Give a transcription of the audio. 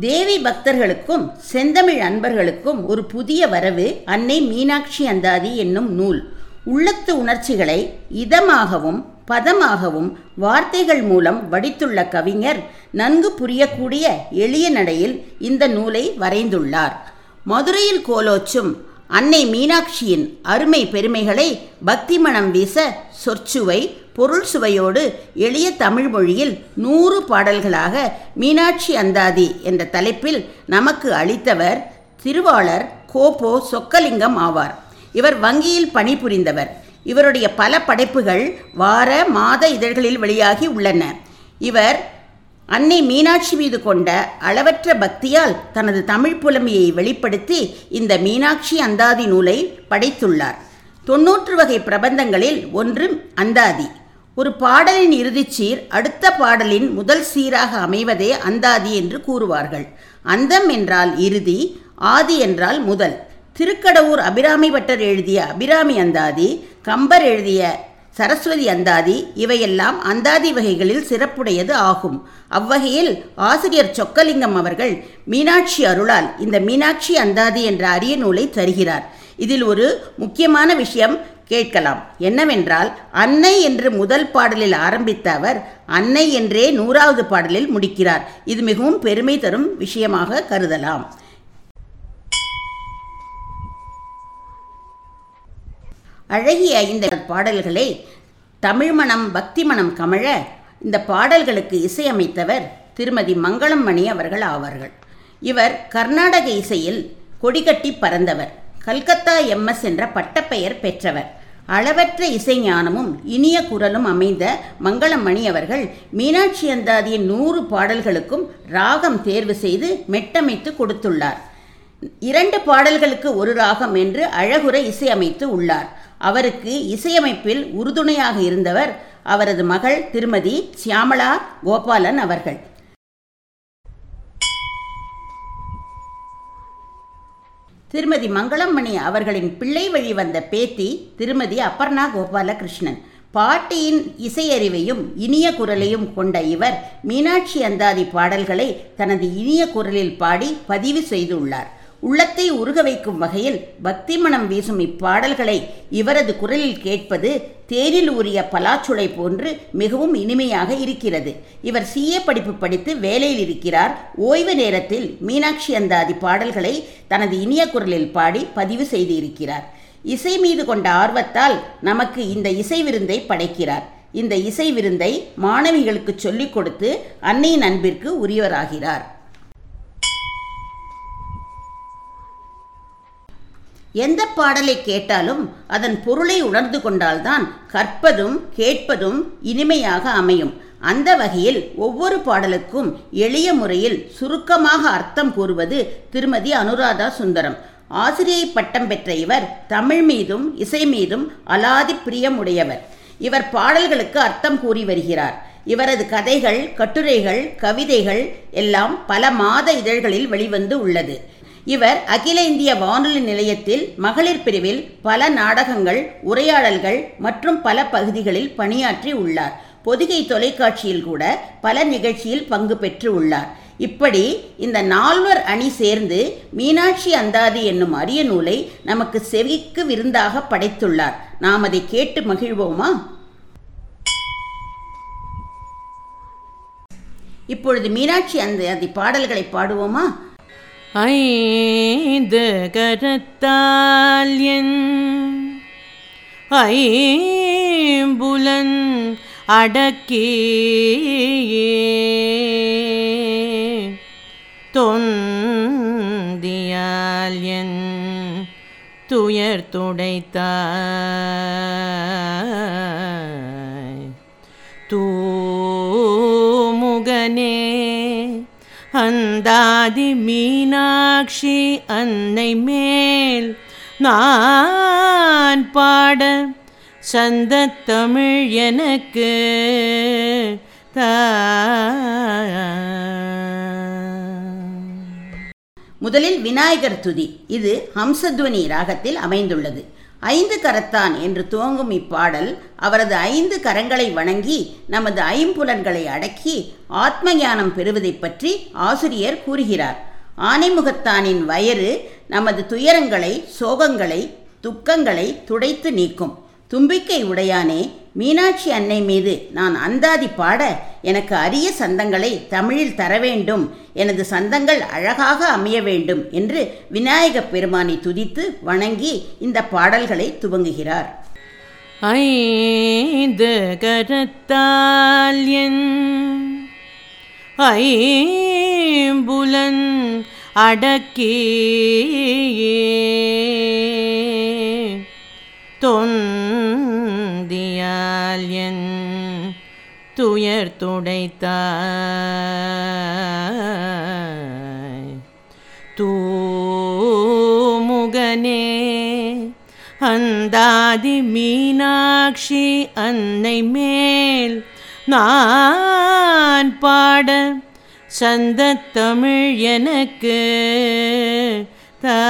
தேவி பக்தர்களுக்கும் செந்தமிழ் அன்பர்களுக்கும் ஒரு புதிய வரவு அன்னை மீனாட்சி அந்தாதி என்னும் நூல். உள்ளத்து உணர்ச்சிகளை இதமாகவும் பதமாகவும் வார்த்தைகள் மூலம் வடித்துள்ள கவிஞர் நன்கு புரியக்கூடிய எளிய நடையில் இந்த நூலை வரைந்துள்ளார். மதுரையில் கோலோச்சும் அன்னை மீனாட்சியின் அருமை பெருமைகளை பக்தி மனம் வீச சொற்சுவை பொருள் சுவையோடு எளிய தமிழ் மொழியில் நூறு பாடல்களாக மீனாட்சி அந்தாதி என்ற தலைப்பில் நமக்கு அளித்தவர் திருவாளர் கோபோ சொக்கலிங்கம் ஆவார். இவர் வங்கியில் பணிபுரிந்தவர். இவருடைய பல படைப்புகள் வார மாத இதழ்களில் வெளியாகி உள்ளன. இவர் அன்னை மீனாட்சி மீது கொண்ட அளவற்ற பக்தியால் தனது தமிழ் புலமையை வெளிப்படுத்தி இந்த மீனாட்சி அந்தாதி நூலை படைத்துள்ளார். தொன்னூற்று வகை பிரபந்தங்களில் ஒன்று அந்தாதி. ஒரு பாடலின் இறுதிச் சீர் அடுத்த பாடலின் முதல் சீராக அமைவதே அந்தாதி என்று கூறுவார்கள். அந்தம் என்றால் இறுதி ஆதி என்றால் முதல். திருக்கடவுர் அபிராமி பட்டர் எழுதிய அபிராமி அந்தாதி கம்பர் எழுதிய சரஸ்வதி அந்தாதி இவையெல்லாம் அந்தாதி வகைகளில் சிறப்புடையது ஆகும். அவ்வகையில் ஆசிரியர் சொக்கலிங்கம் அவர்கள் மீனாட்சி அருளால் இந்த மீனாட்சி அந்தாதி என்ற அரிய நூலை தருகிறார். இதில் ஒரு முக்கியமான விஷயம் கேட்கலாம். என்னவென்றால் அன்னை என்று முதல் பாடலில் ஆரம்பித்த அவர் அன்னை என்றே நூறாவது பாடலில் முடிக்கிறார். இது மிகவும் பெருமை தரும் விஷயமாக கருதலாம். அழகிய இந்த பாடல்களை தமிழ் மனம் பக்தி மனம் கமழ இந்த பாடல்களுக்கு இசையமைத்தவர் திருமதி மங்களம் மணி அவர்கள் ஆவார்கள். இவர் கர்நாடக இசையில் கொடிகட்டி பறந்தவர். கல்கத்தா எம்எஸ் என்ற பட்டப்பெயர் பெற்றவர். அளவற்ற இசைஞானமும் இனிய குரலும் அமைந்த மங்களமணி அவர்கள் மீனாட்சி அந்தாதியின் நூறு பாடல்களுக்கும் ராகம் தேர்வு செய்து மெட்டமைத்து கொடுத்துள்ளார். இரண்டு பாடல்களுக்கு ஒரு ராகம் என்று அழகுரை இசையமைத்து உள்ளார். அவருக்கு இசையமைப்பில் உறுதுணையாக இருந்தவர் அவரது மகள் திருமதி சியாமளா கோபாலன் அவர்கள். திருமதி மங்களம்மணி அவர்களின் பிள்ளை வழி வந்த பேத்தி திருமதி அப்பர்ணா கோபாலகிருஷ்ணன். பாட்டியின் இசையறிவையும் இனிய குரலையும் கொண்ட இவர் மீனாட்சி அந்தாதி பாடல்களை தனது இனிய குரலில் பாடி பதிவு செய்துள்ளார். உள்ளத்தை உருக வைக்கும் வகையில் பக்தி மனம் வீசும் இப்பாடல்களை இவரது குரலில் கேட்பது தேனில் ஊறிய பலாச்சுளை போன்று மிகவும் இனிமையாக இருக்கிறது. இவர் சிஏ படிப்பு படித்து வேலையில் இருக்கிறார். ஓய்வு நேரத்தில் மீனாட்சி அந்தாதி பாடல்களை தனது இனிய குரலில் பாடி பதிவு செய்து இருக்கிறார் இசை மீது கொண்ட ஆர்வத்தால் நமக்கு இந்த இசை விருந்தை படைக்கிறார். இந்த இசை விருந்தை மாணவிகளுக்கு சொல்லிக் கொடுத்து அன்னையின் அன்பிற்கு உரியவராகிறார். எந்த பாடலை கேட்டாலும் அதன் பொருளை உணர்ந்து கொண்டால்தான் கற்பதும் கேட்பதும் இனிமையாக அமையும். அந்த வகையில் ஒவ்வொரு பாடலுக்கும் எளிய முறையில் சுருக்கமாக அர்த்தம் கூறுவது திருமதி அனுராதா சுந்தரம். ஆசிரியை பட்டம் பெற்ற இவர் தமிழ் மீதும் இசை மீதும் அலாதி பிரியமுடையவர். இவர் பாடல்களுக்கு அர்த்தம் கூறி வருகிறார். இவரது கதைகள் கட்டுரைகள் கவிதைகள் எல்லாம் பல மாத இதழ்களில் வெளிவந்து உள்ளது. இவர் அகில இந்திய வானொலி நிலையத்தில் மகளிர் பிரிவில் பல நாடகங்கள் உரையாடல்கள் மற்றும் பல பகுதிகளில் பணியாற்றி உள்ளார். பொதிகை தொலைக்காட்சியில் கூட பல நிகழ்ச்சியில் பங்கு பெற்று உள்ளார். இப்படி இந்த நால்வர் அணி சேர்ந்து மீனாட்சி அந்தாதி என்னும் அரிய நூலை நமக்கு செவிக்கு விருந்தாக படைத்துள்ளார். நாம் அதை கேட்டு மகிழ்வோமா? இப்பொழுது மீனாட்சி அந்தாதி பாடல்களை பாடுவோமா? ஐந்து கரத்தால் என் ஐம்புலன் அடக்கியே. தொந்தியால் என் துயர் துடைத்தாய் தூ ஆதி மீனாட்சி அன்னை மேல் நான் பாட சந்த தமிழ் எனக்கு தா. முதலில் விநாயகர் துதி. இது ஹம்சத்வனி ராகத்தில் அமைந்துள்ளது. ஐந்து கரத்தான் என்று துவங்கும் இப்பாடல் அவரது ஐந்து கரங்களை வணங்கி நமது ஐம்புலன்களை அடக்கி ஆத்ம ஞானம் பெறுவதைப் பற்றி ஆசிரியர் கூறுகிறார். ஆனைமுகத்தானின் வயறு நமது துயரங்களை சோகங்களை துக்கங்களை துடைத்து நீக்கும். தும்பிக்கை உடையானே மீனாட்சி அன்னை மீது நான் அந்தாதி பாட எனக்கு அரிய சந்தங்களை தமிழில் தர வேண்டும் எனது சந்தங்கள் அழகாக அமைய வேண்டும் என்று விநாயகப் பெருமானை துதித்து வணங்கி இந்த பாடல்களை துவங்குகிறார். ஐந்து கரத்தால் என் ஐம்புலன் அடக்கி துயர் துடைத்தாய். தூமுகனே அந்தாதி மீனாட்சி அன்னை மேல் நான் பாட சந்த தமிழ் எனக்கு தா